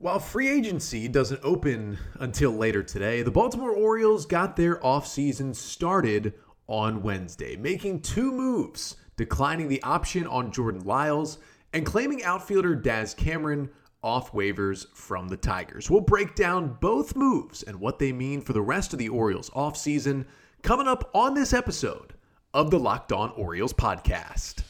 While free agency doesn't open until later today, the Baltimore Orioles got their offseason started on Wednesday, making two moves, declining the option on Jordan Lyles and claiming outfielder Daz Cameron off waivers from the Tigers. We'll break down both moves and what they mean for the rest of the Orioles offseason coming up on this episode of the Locked On Orioles podcast.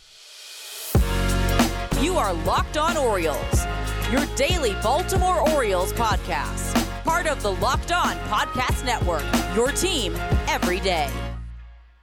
You are Locked On Orioles your daily Baltimore Orioles podcast. Part of the Locked On Podcast Network, your team every day.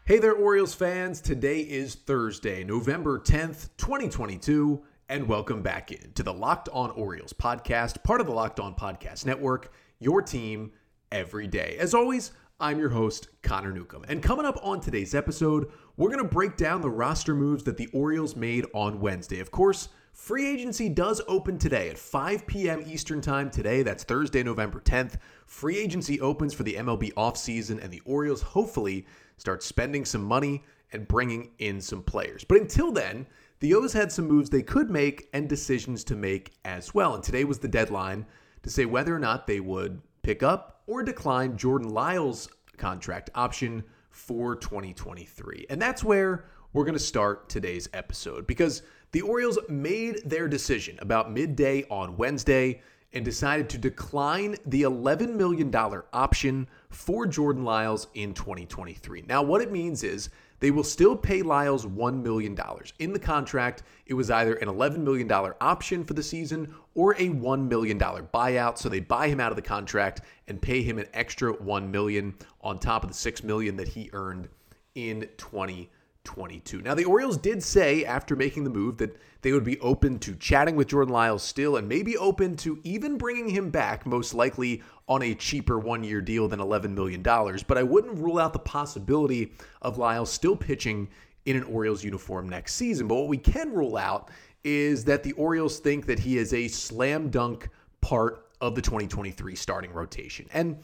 Hey there, Orioles fans. Today is Thursday, November 10th, 2022, and welcome back in to the Locked On Orioles podcast, part of the Locked On Podcast Network, your team every day. As always, I'm your host, Connor Newcomb. And coming up on today's episode, we're going to break down the roster moves that the Orioles made on Wednesday. Of course, Free agency does open today at 5 p.m. Eastern Time today. That's Thursday, November 10th. Free agency opens for the MLB offseason, and the Orioles hopefully start spending some money and bringing in some players. But until then, the O's had some moves they could make and decisions to make as well. And today was the deadline to say whether or not they would pick up or decline Jordan Lyles' contract option for 2023. And that's where we're going to start today's episode because the Orioles made their decision about midday on Wednesday and decided to decline the $11 million option for Jordan Lyles in 2023. Now, what it means is they will still pay Lyles $1 million. In the contract, it was either an $11 million option for the season or a $1 million buyout. So they buy him out of the contract and pay him an extra 1 million on top of the 6 million that he earned in 2023. 22. Now, the Orioles did say after making the move that they would be open to chatting with Jordan Lyles still and maybe open to even bringing him back, most likely on a cheaper one year deal than $11 million. But I wouldn't rule out the possibility of Lyles still pitching in an Orioles uniform next season. But what we can rule out is that the Orioles think that he is a slam dunk part of the 2023 starting rotation. And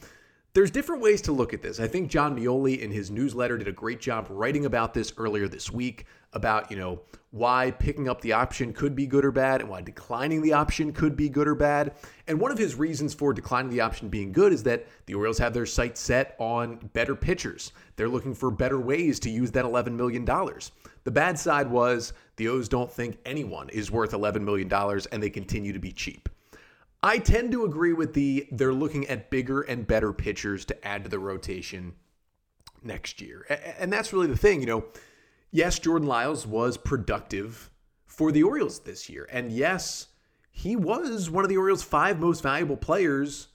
there's different ways to look at this. I think Jon Meoli in his newsletter did a great job writing about this earlier this week about, you know, why picking up the option could be good or bad and why declining the option could be good or bad. And one of his reasons for declining the option being good is that the Orioles have their sights set on better pitchers. They're looking for better ways to use that $11 million. The bad side was the O's don't think anyone is worth $11 million and they continue to be cheap. I tend to agree with the they're looking at bigger and better pitchers to add to the rotation next year. And that's really the thing, you know. Yes, Jordan Lyles was productive for the Orioles this year. And yes, he was one of the Orioles' five most valuable players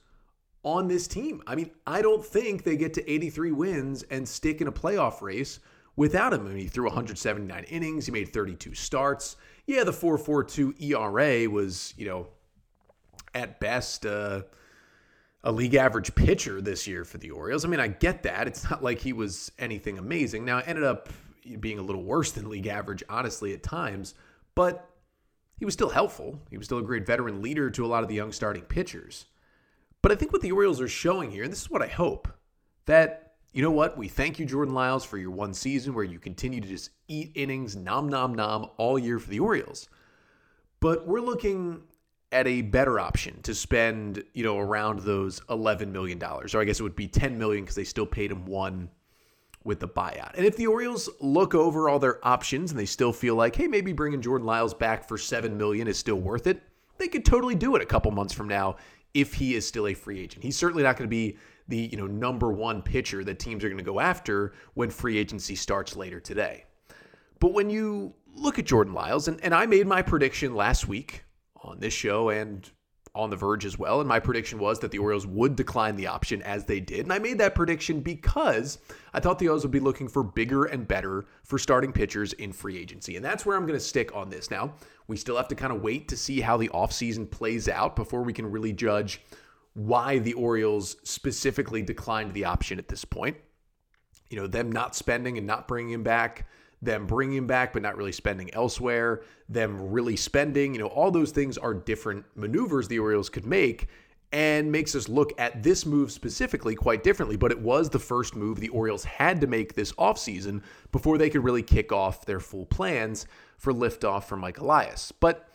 on this team. I mean, I don't think they get to 83 wins and stick in a playoff race without him. I mean, he threw 179 innings, he made 32 starts. Yeah, the 4.42 ERA was, you know, at best uh, a league average pitcher this year for the Orioles. I mean, I get that. It's not like he was anything amazing. Now, ended up being a little worse than league average, honestly, at times, but he was still helpful. He was still a great veteran leader to a lot of the young starting pitchers. But I think what the Orioles are showing here, and this is what I hope, that, you know what, we thank you, Jordan Lyles, for your one season where you continue to just eat innings, nom, nom, nom, all year for the Orioles. But we're looking at a better option to spend, you know, around those $11 million. Or I guess it would be $10 million because they still paid him one with the buyout. And if the Orioles look over all their options and they still feel like, hey, maybe bringing Jordan Lyles back for 7 million is still worth it, they could totally do it a couple months from now if he is still a free agent. He's certainly not going to be the, you know, number one pitcher that teams are going to go after when free agency starts later today. But when you look at Jordan Lyles, and, and I made my prediction last week on this show and on the verge as well. And my prediction was that the Orioles would decline the option as they did. And I made that prediction because I thought the Orioles would be looking for bigger and better for starting pitchers in free agency. And that's where I'm going to stick on this. Now, we still have to kind of wait to see how the offseason plays out before we can really judge why the Orioles specifically declined the option at this point. You know, them not spending and not bringing him back them bringing back but not really spending elsewhere, them really spending, you know, all those things are different maneuvers the Orioles could make and makes us look at this move specifically quite differently. But it was the first move the Orioles had to make this offseason before they could really kick off their full plans for liftoff for Mike Elias. But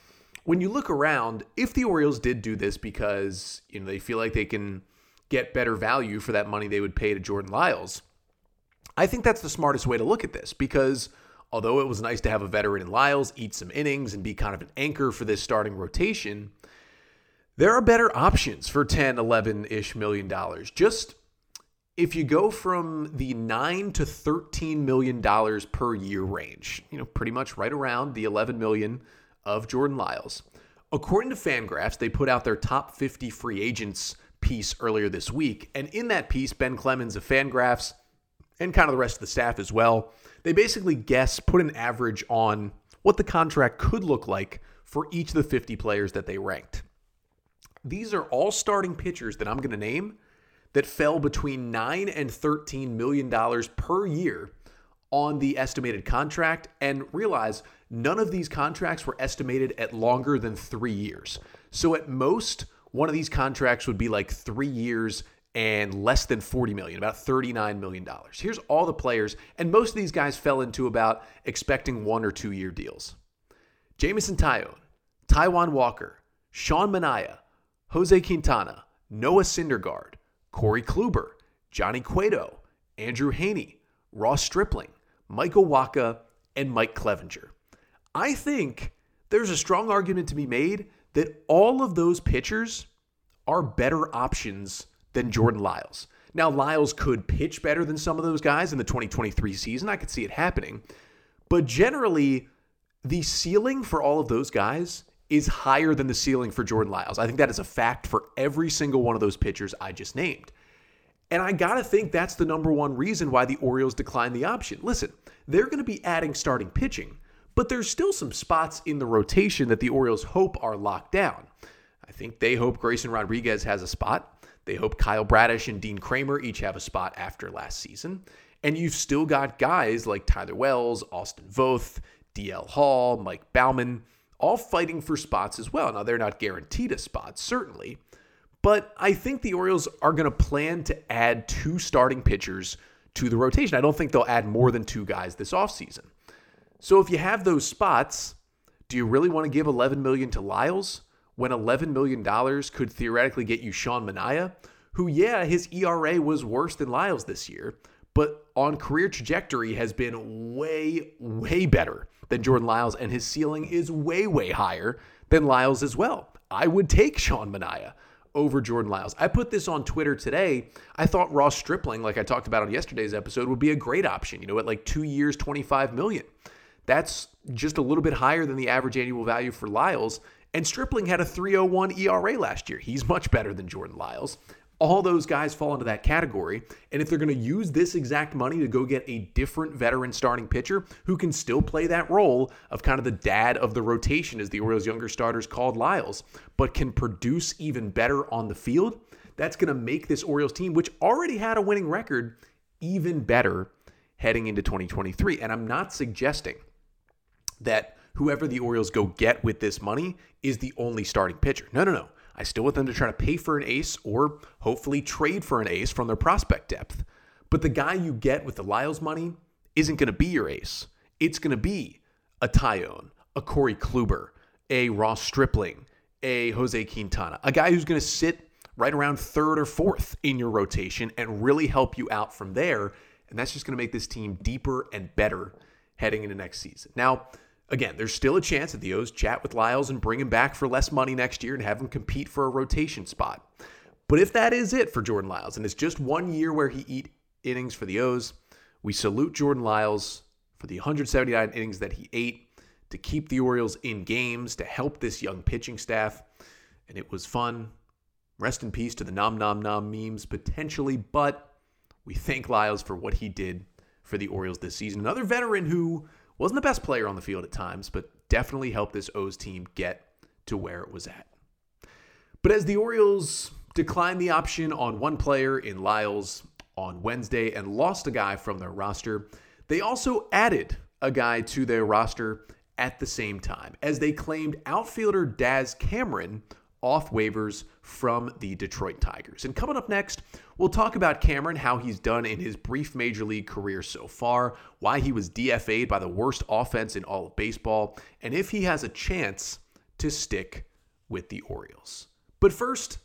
when you look around, if the Orioles did do this because you know they feel like they can get better value for that money they would pay to Jordan Lyles, I think that's the smartest way to look at this because although it was nice to have a veteran in Lyles eat some innings and be kind of an anchor for this starting rotation, there are better options for 10, 11 ish million dollars. Just if you go from the 9 to 13 million dollars per year range, you know, pretty much right around the 11 million of Jordan Lyles. According to Fangraphs, they put out their top 50 free agents piece earlier this week, and in that piece, Ben Clemens of Fangraphs and kind of the rest of the staff as well, they basically guess, put an average on what the contract could look like for each of the 50 players that they ranked. These are all starting pitchers that I'm going to name that fell between 9 and 13 million dollars per year on the estimated contract and realize none of these contracts were estimated at longer than 3 years. So at most one of these contracts would be like 3 years and less than 40 million, about 39 million dollars. Here's all the players and most of these guys fell into about expecting 1 or 2 year deals. Jameson Taillon, Taijuan Walker, Sean Manaea, Jose Quintana, Noah Syndergaard, Corey Kluber, Johnny Cueto, Andrew Heaney, Ross Stripling, Michael Wacha, and Mike Clevinger. I think there's a strong argument to be made that all of those pitchers are better options than Jordan Lyles. Now, Lyles could pitch better than some of those guys in the 2023 season. I could see it happening. But generally, the ceiling for all of those guys is higher than the ceiling for Jordan Lyles. I think that is a fact for every single one of those pitchers I just named. And I got to think that's the number one reason why the Orioles declined the option. Listen, they're going to be adding starting pitching, but there's still some spots in the rotation that the Orioles hope are locked down. I think they hope Grayson Rodriguez has a spot. They hope Kyle Bradish and Dean Kremer each have a spot after last season. And you've still got guys like Tyler Wells, Austin Voth, DL Hall, Mike Baumann, all fighting for spots as well. Now, they're not guaranteed a spot, certainly, but I think the Orioles are going to plan to add two starting pitchers to the rotation. I don't think they'll add more than two guys this offseason. So if you have those spots, do you really want to give 11 million to Lyles when 11 million dollars could theoretically get you Sean Manaea, who yeah, his ERA was worse than Lyles this year, but on career trajectory has been way way better than Jordan Lyles, and his ceiling is way, way higher than Lyles as well. I would take Sean Manaea over Jordan Lyles. I put this on Twitter today. I thought Ross Stripling, like I talked about on yesterday's episode, would be a great option, you know, at like two years, 25 million. That's just a little bit higher than the average annual value for Lyles. And Stripling had a 301 ERA last year. He's much better than Jordan Lyles all those guys fall into that category. And if they're going to use this exact money to go get a different veteran starting pitcher who can still play that role of kind of the dad of the rotation, as the Orioles' younger starters called Lyles, but can produce even better on the field, that's going to make this Orioles team, which already had a winning record, even better heading into 2023. And I'm not suggesting that whoever the Orioles go get with this money is the only starting pitcher. No, no, no. I still want them to try to pay for an ace or hopefully trade for an ace from their prospect depth. But the guy you get with the Lyles money isn't going to be your ace. It's going to be a Taillon, a Corey Kluber, a Ross Stripling, a Jose Quintana, a guy who's going to sit right around third or fourth in your rotation and really help you out from there. And that's just going to make this team deeper and better heading into next season. Now, Again, there's still a chance that the O's chat with Lyles and bring him back for less money next year and have him compete for a rotation spot. But if that is it for Jordan Lyles, and it's just one year where he eat innings for the O's, we salute Jordan Lyles for the 179 innings that he ate to keep the Orioles in games, to help this young pitching staff. And it was fun. Rest in peace to the nom nom nom memes potentially, but we thank Lyles for what he did for the Orioles this season. Another veteran who wasn't the best player on the field at times, but definitely helped this O's team get to where it was at. But as the Orioles declined the option on one player in Lyles on Wednesday and lost a guy from their roster, they also added a guy to their roster at the same time as they claimed outfielder Daz Cameron off waivers from the Detroit Tigers. And coming up next, we'll talk about Cameron, how he's done in his brief major league career so far, why he was DFA'd by the worst offense in all of baseball, and if he has a chance to stick with the Orioles. But first,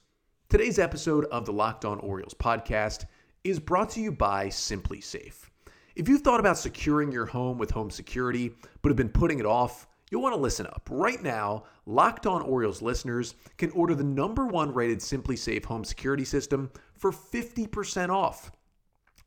today's episode of the Locked On Orioles podcast is brought to you by SimpliSafe. If you've thought about securing your home with home security but have been putting it off, you'll want to listen up. Right now, Locked On Orioles listeners can order the number one rated SimpliSafe home security system for 50% off.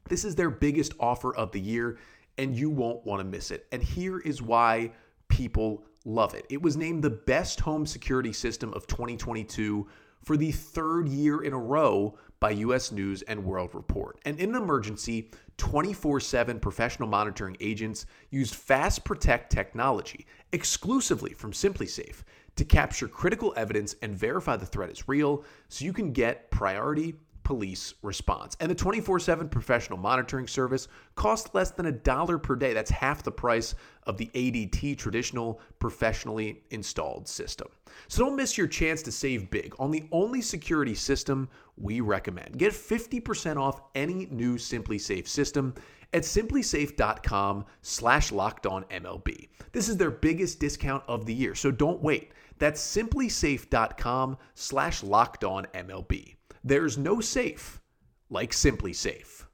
This is their biggest offer of the year, and you won't want to miss it. And here is why people love it. It was named the best home security system of 2022 for the third year in a row by US News and World Report. And in an emergency, 24 7 professional monitoring agents used Fast Protect technology exclusively from SimpliSafe to capture critical evidence and verify the threat is real so you can get priority police response. And the 24 7 professional monitoring service costs less than a dollar per day. That's half the price of the ADT traditional professionally installed system. So don't miss your chance to save big on the only security system we recommend. Get 50% off any new SimpliSafe system at simplisafe.com slash locked on MLB. This is their biggest discount of the year, so don't wait. That's simplisafe.com slash locked on MLB. There's no safe like SimpliSafe.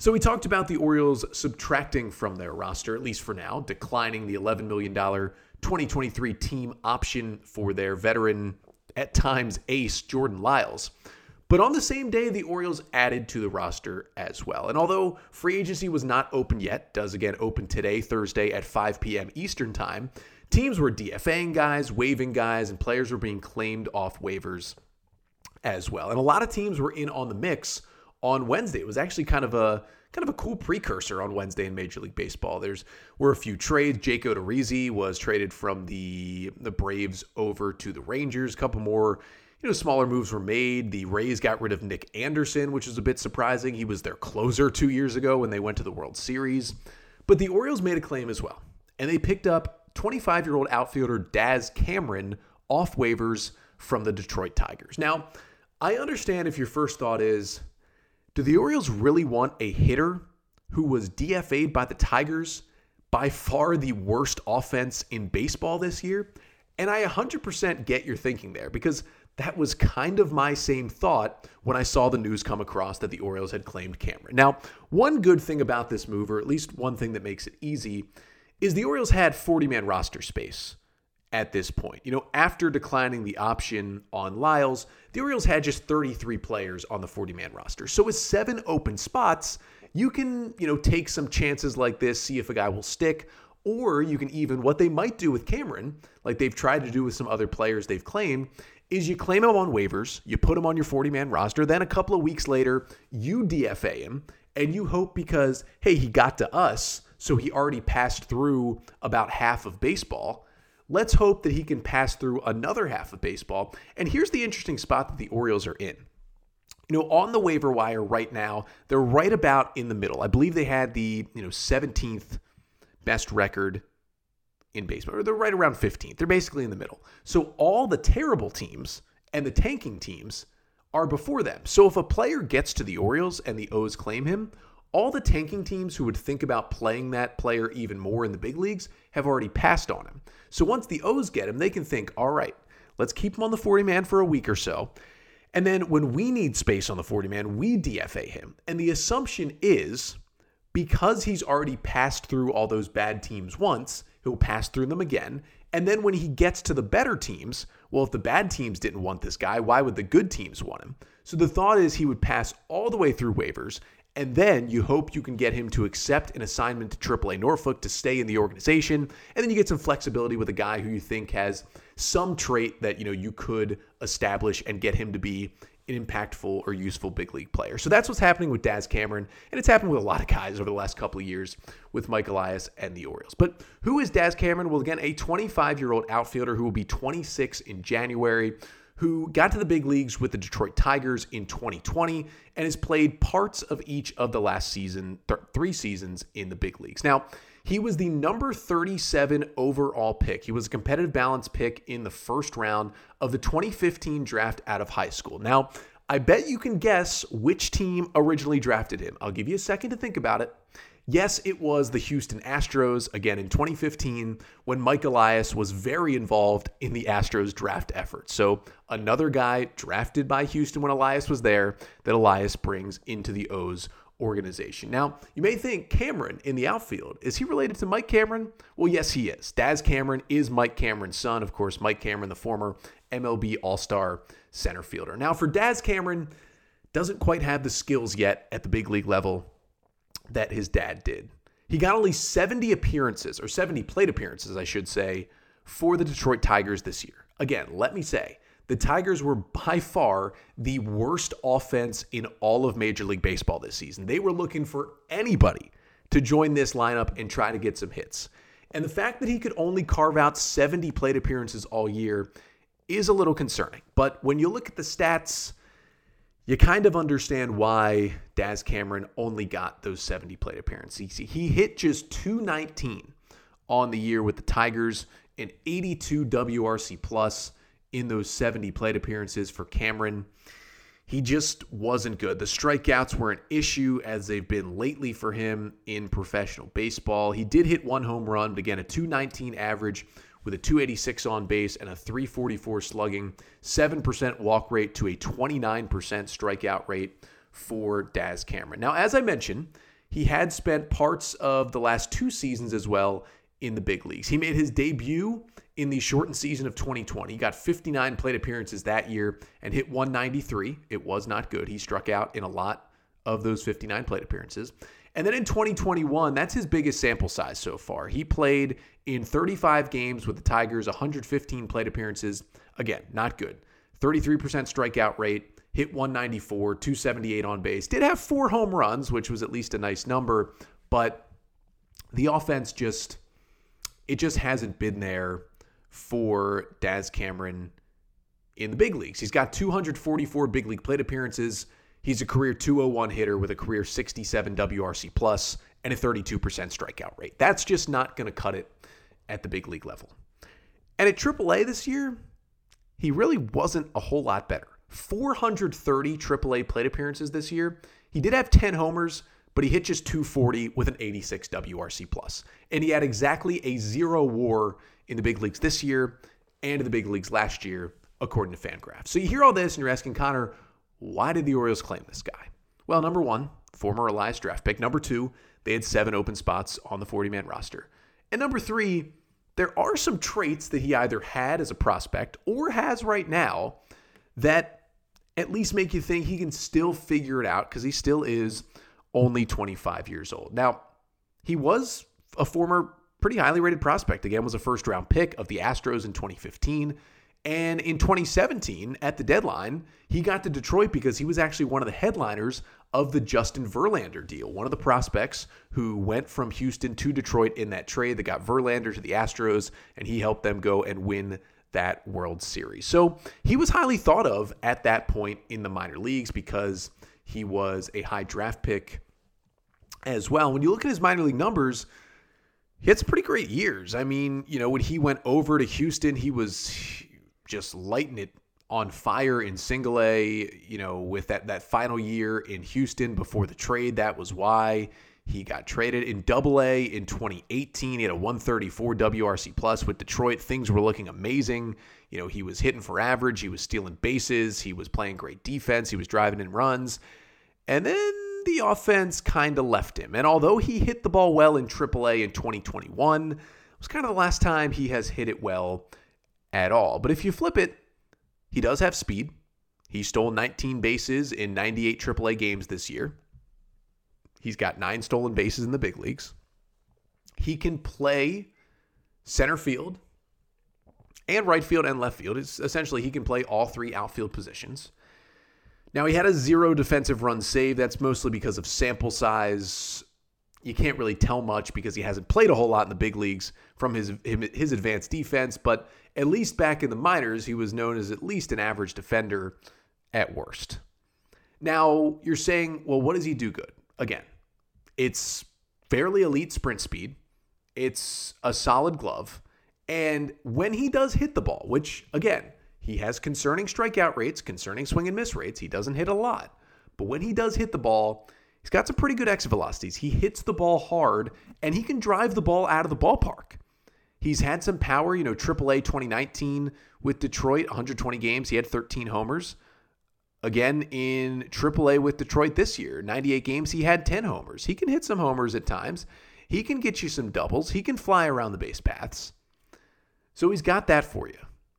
So we talked about the Orioles subtracting from their roster, at least for now, declining the $11 million 2023 team option for their veteran, at times ace, Jordan Lyles. But on the same day, the Orioles added to the roster as well. And although free agency was not open yet, does again open today, Thursday at 5 p.m. Eastern Time, teams were DFAing guys, waiving guys, and players were being claimed off waivers as well. And a lot of teams were in on the mix on Wednesday. It was actually kind of a kind of a cool precursor on Wednesday in Major League Baseball. There's were a few trades. Jake Odorizzi was traded from the the Braves over to the Rangers. A couple more, you know, smaller moves were made. The Rays got rid of Nick Anderson, which is a bit surprising. He was their closer two years ago when they went to the World Series. But the Orioles made a claim as well, and they picked up 25 year old outfielder Daz Cameron off waivers from the Detroit Tigers. Now, I understand if your first thought is, do the Orioles really want a hitter who was DFA'd by the Tigers, by far the worst offense in baseball this year? And I 100% get your thinking there because that was kind of my same thought when I saw the news come across that the Orioles had claimed Cameron. Now, one good thing about this move, or at least one thing that makes it easy, is the Orioles had 40 man roster space at this point. You know, after declining the option on Lyles, the Orioles had just 33 players on the 40 man roster. So with seven open spots, you can, you know, take some chances like this, see if a guy will stick, or you can even, what they might do with Cameron, like they've tried to do with some other players they've claimed, is you claim him on waivers, you put him on your 40 man roster, then a couple of weeks later, you DFA him, and you hope because, hey, he got to us, so he already passed through about half of baseball Let's hope that he can pass through another half of baseball. And here's the interesting spot that the Orioles are in. You know, on the waiver wire right now, they're right about in the middle. I believe they had the, you know, 17th best record in baseball, or they're right around 15th. They're basically in the middle. So all the terrible teams and the tanking teams are before them. So if a player gets to the Orioles and the O's claim him, all the tanking teams who would think about playing that player even more in the big leagues have already passed on him. So once the O's get him, they can think, all right, let's keep him on the 40 man for a week or so. And then when we need space on the 40 man, we DFA him. And the assumption is because he's already passed through all those bad teams once, he'll pass through them again. And then when he gets to the better teams, well, if the bad teams didn't want this guy, why would the good teams want him? So the thought is he would pass all the way through waivers and then you hope you can get him to accept an assignment to AAA Norfolk to stay in the organization. And then you get some flexibility with a guy who you think has some trait that you know you could establish and get him to be an impactful or useful big league player. So that's what's happening with Daz Cameron, and it's happened with a lot of guys over the last couple of years with Mike Elias and the Orioles. But who is Daz Cameron? Well, again, a 25 year old outfielder who will be 26 in January who got to the big leagues with the Detroit Tigers in 2020 and has played parts of each of the last season, th- three seasons in the big leagues. Now, he was the number 37 overall pick. He was a competitive balance pick in the first round of the 2015 draft out of high school. Now, I bet you can guess which team originally drafted him. I'll give you a second to think about it. Yes, it was the Houston Astros again in 2015 when Mike Elias was very involved in the Astros draft effort. So, another guy drafted by Houston when Elias was there that Elias brings into the O's organization. Now, you may think Cameron in the outfield, is he related to Mike Cameron? Well, yes, he is. Daz Cameron is Mike Cameron's son. Of course, Mike Cameron, the former MLB All Star center fielder. Now, for Daz Cameron, doesn't quite have the skills yet at the big league level that his dad did. He got only 70 appearances, or 70 plate appearances, I should say, for the Detroit Tigers this year. Again, let me say, the Tigers were by far the worst offense in all of Major League Baseball this season. They were looking for anybody to join this lineup and try to get some hits. And the fact that he could only carve out 70 plate appearances all year is a little concerning. But when you look at the stats, you kind of understand why Daz Cameron only got those 70 plate appearances. He hit just 219 on the year with the Tigers, an 82 WRC plus in those 70 plate appearances for Cameron. He just wasn't good. The strikeouts were an issue as they've been lately for him in professional baseball. He did hit one home run, but again, a 219 average with a 286 on base and a 344 slugging, 7% walk rate to a 29% strikeout rate for Daz Cameron. Now, as I mentioned, he had spent parts of the last two seasons as well in the big leagues. He made his debut in the shortened season of 2020. He got 59 plate appearances that year and hit 193. It was not good. He struck out in a lot of those 59 plate appearances. And then in 2021, that's his biggest sample size so far. He played in 35 games with the Tigers, 115 plate appearances. Again, not good. 33% strikeout rate, hit 194, 278 on base. Did have four home runs, which was at least a nice number, but the offense just it just hasn't been there for Daz Cameron in the big leagues. He's got 244 big league plate appearances. He's a career 201 hitter with a career 67 WRC plus and a 32% strikeout rate. That's just not going to cut it at the big league level. And at AAA this year, he really wasn't a whole lot better. 430 AAA plate appearances this year. He did have 10 homers, but he hit just 240 with an 86 WRC plus. And he had exactly a zero war in the big leagues this year and in the big leagues last year, according to Fangraphs. So you hear all this and you're asking Connor, why did the Orioles claim this guy? Well, number one, former Elias draft pick. Number two, they had seven open spots on the 40 man roster. And number three, there are some traits that he either had as a prospect or has right now that at least make you think he can still figure it out because he still is only 25 years old. Now, he was a former pretty highly rated prospect. Again, was a first round pick of the Astros in 2015. And in 2017, at the deadline, he got to Detroit because he was actually one of the headliners of the Justin Verlander deal, one of the prospects who went from Houston to Detroit in that trade that got Verlander to the Astros, and he helped them go and win that World Series. So he was highly thought of at that point in the minor leagues because he was a high draft pick as well. When you look at his minor league numbers, he had some pretty great years. I mean, you know, when he went over to Houston, he was just lighting it on fire in single A, you know, with that that final year in Houston before the trade. That was why he got traded in double A in 2018. He had a 134 WRC plus with Detroit. Things were looking amazing. You know, he was hitting for average, he was stealing bases, he was playing great defense, he was driving in runs. And then the offense kind of left him. And although he hit the ball well in AAA in 2021, it was kind of the last time he has hit it well at all. But if you flip it, he does have speed. He stole 19 bases in 98 AAA games this year. He's got nine stolen bases in the big leagues. He can play center field and right field and left field. It's essentially he can play all three outfield positions. Now, he had a zero defensive run save. That's mostly because of sample size. You can't really tell much because he hasn't played a whole lot in the big leagues from his his advanced defense, but at least back in the minors, he was known as at least an average defender at worst. Now, you're saying, well, what does he do good? Again, it's fairly elite sprint speed. It's a solid glove. And when he does hit the ball, which again, he has concerning strikeout rates, concerning swing and miss rates. He doesn't hit a lot. But when he does hit the ball, He's got some pretty good exit velocities. He hits the ball hard and he can drive the ball out of the ballpark. He's had some power, you know, AAA 2019 with Detroit, 120 games. He had 13 homers. Again, in AAA with Detroit this year, 98 games, he had 10 homers. He can hit some homers at times. He can get you some doubles. He can fly around the base paths. So he's got that for you.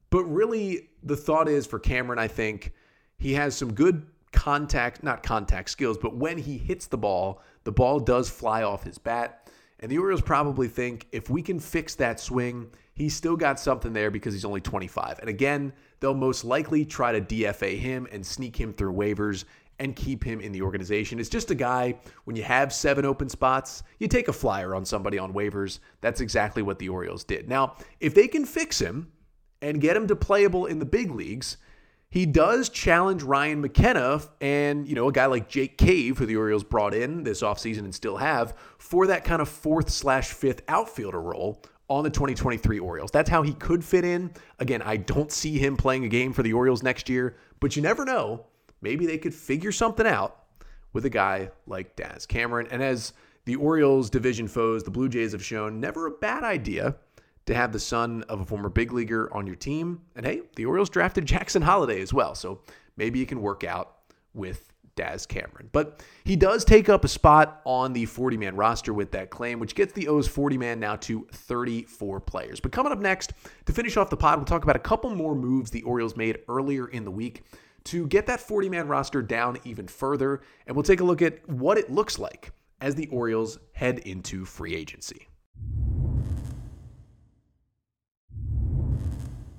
But really, the thought is for Cameron, I think he has some good contact, not contact skills, but when he hits the ball, the ball does fly off his bat. And the Orioles probably think if we can fix that swing, he's still got something there because he's only 25. And again, they'll most likely try to DFA him and sneak him through waivers and keep him in the organization. It's just a guy, when you have seven open spots, you take a flyer on somebody on waivers. That's exactly what the Orioles did. Now, if they can fix him and get him to playable in the big leagues, he does challenge Ryan McKenna and, you know, a guy like Jake Cave, who the Orioles brought in this offseason and still have, for that kind of fourth slash fifth outfielder role on the 2023 Orioles. That's how he could fit in. Again, I don't see him playing a game for the Orioles next year, but you never know. Maybe they could figure something out with a guy like Daz Cameron. And as the Orioles division foes, the Blue Jays have shown, never a bad idea to have the son of a former big leaguer on your team. And hey, the Orioles drafted Jackson Holliday as well. So maybe you can work out with Daz Cameron. But he does take up a spot on the 40 man roster with that claim, which gets the O's 40 man now to 34 players. But coming up next, to finish off the pod, we'll talk about a couple more moves the Orioles made earlier in the week to get that 40 man roster down even further. And we'll take a look at what it looks like as the Orioles head into free agency.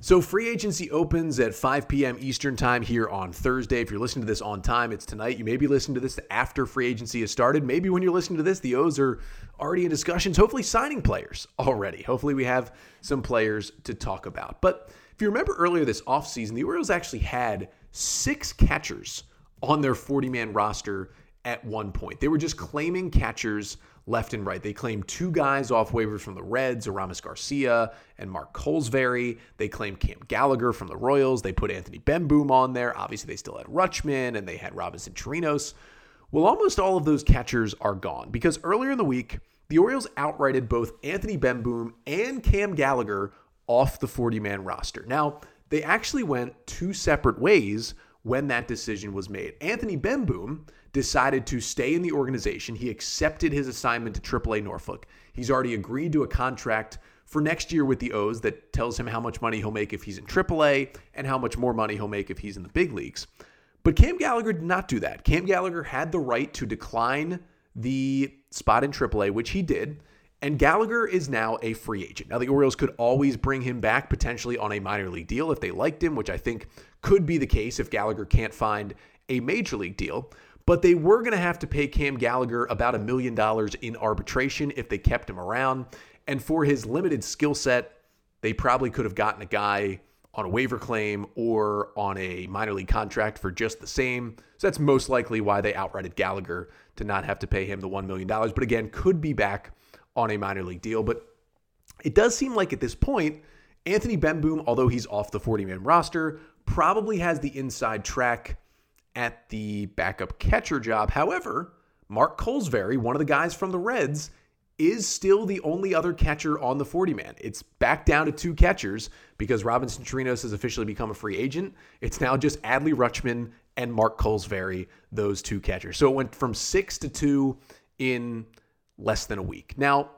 So, free agency opens at 5 p.m. Eastern Time here on Thursday. If you're listening to this on time, it's tonight. You may be listening to this after free agency has started. Maybe when you're listening to this, the O's are already in discussions, hopefully signing players already. Hopefully, we have some players to talk about. But if you remember earlier this offseason, the Orioles actually had six catchers on their 40 man roster at one point. They were just claiming catchers left and right. They claimed two guys off waivers from the Reds, Aramis Garcia and Mark Kolozsvary. They claimed Cam Gallagher from the Royals. They put Anthony Bemboom on there. Obviously, they still had Rutschman and they had Robinson Chirinos. Well, almost all of those catchers are gone because earlier in the week, the Orioles outrighted both Anthony Bemboom and Cam Gallagher off the 40 man roster. Now, they actually went two separate ways when that decision was made. Anthony Bemboom decided to stay in the organization. He accepted his assignment to AAA Norfolk. He's already agreed to a contract for next year with the O's that tells him how much money he'll make if he's in AAA and how much more money he'll make if he's in the big leagues. But Cam Gallagher did not do that. Cam Gallagher had the right to decline the spot in AAA, which he did. And Gallagher is now a free agent. Now, the Orioles could always bring him back potentially on a minor league deal if they liked him, which I think could be the case if Gallagher can't find a major league deal. But they were going to have to pay Cam Gallagher about a million dollars in arbitration if they kept him around. And for his limited skill set, they probably could have gotten a guy on a waiver claim or on a minor league contract for just the same. So that's most likely why they outrighted Gallagher to not have to pay him the $1 million. But again, could be back on a minor league deal. But it does seem like at this point, Anthony Bemboom, although he's off the 40 man roster, probably has the inside track at the backup catcher job. However, Mark Kolozsvary, one of the guys from the Reds, is still the only other catcher on the 40 man. It's back down to two catchers because Robinson Chirinos has officially become a free agent. It's now just Adley Rutschman and Mark Kolozsvary, those two catchers. So it went from six to two in less than a week. Now,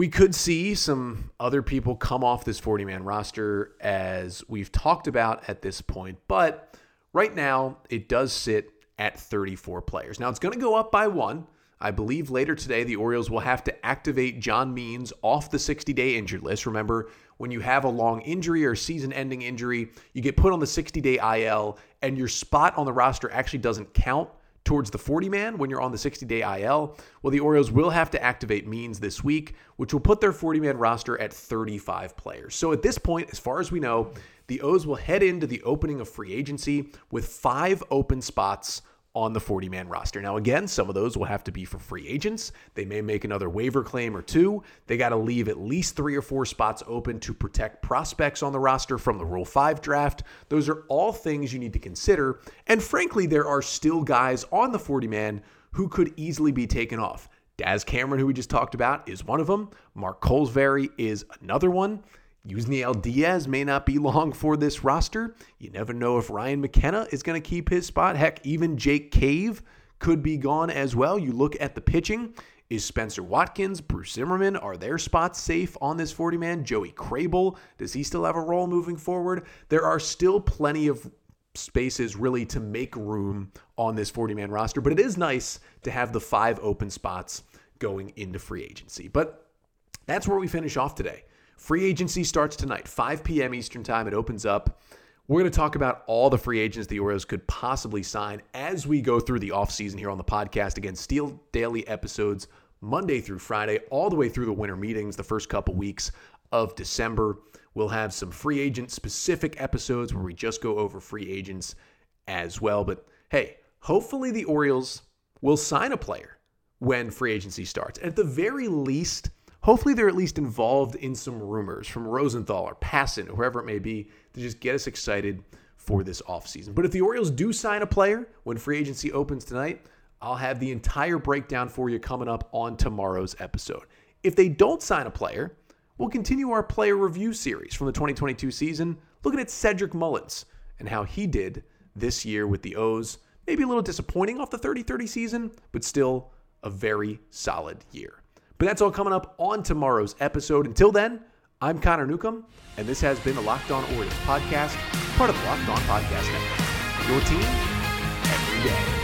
we could see some other people come off this 40 man roster as we've talked about at this point, but right now it does sit at 34 players. Now it's going to go up by one. I believe later today the Orioles will have to activate John Means off the 60 day injured list. Remember, when you have a long injury or season ending injury, you get put on the 60 day IL and your spot on the roster actually doesn't count towards the 40 man when you're on the 60 day IL. Well, the Orioles will have to activate Means this week, which will put their 40 man roster at 35 players. So at this point, as far as we know, the O's will head into the opening of free agency with five open spots on the 40 man roster. Now, again, some of those will have to be for free agents. They may make another waiver claim or two. They got to leave at least three or four spots open to protect prospects on the roster from the Rule 5 draft. Those are all things you need to consider. And frankly, there are still guys on the 40 man who could easily be taken off. Daz Cameron, who we just talked about, is one of them. Mark Kolozsvary is another one. Yusniel Diaz may not be long for this roster. You never know if Ryan McKenna is going to keep his spot. Heck, even Jake Cave could be gone as well. You look at the pitching. Is Spencer Watkins, Bruce Zimmermann, are their spots safe on this 40 man? Joey Krehbiel, does he still have a role moving forward? There are still plenty of spaces really to make room on this 40 man roster, but it is nice to have the five open spots going into free agency. But that's where we finish off today. Free agency starts tonight, 5 p.m. Eastern Time. It opens up. We're going to talk about all the free agents the Orioles could possibly sign as we go through the offseason here on the podcast. Again, Steel Daily episodes Monday through Friday, all the way through the winter meetings, the first couple weeks of December. We'll have some free agent specific episodes where we just go over free agents as well. But hey, hopefully the Orioles will sign a player when free agency starts. At the very least, hopefully they're at least involved in some rumors from Rosenthal or Passan or whoever it may be to just get us excited for this offseason. But if the Orioles do sign a player when free agency opens tonight, I'll have the entire breakdown for you coming up on tomorrow's episode. If they don't sign a player, we'll continue our player review series from the 2022 season, looking at Cedric Mullins and how he did this year with the O's. Maybe a little disappointing off the 30 30 season, but still a very solid year. But that's all coming up on tomorrow's episode. Until then, I'm Connor Newcomb, and this has been the Locked On Orioles podcast, part of the Locked On Podcast Network. Your team every day.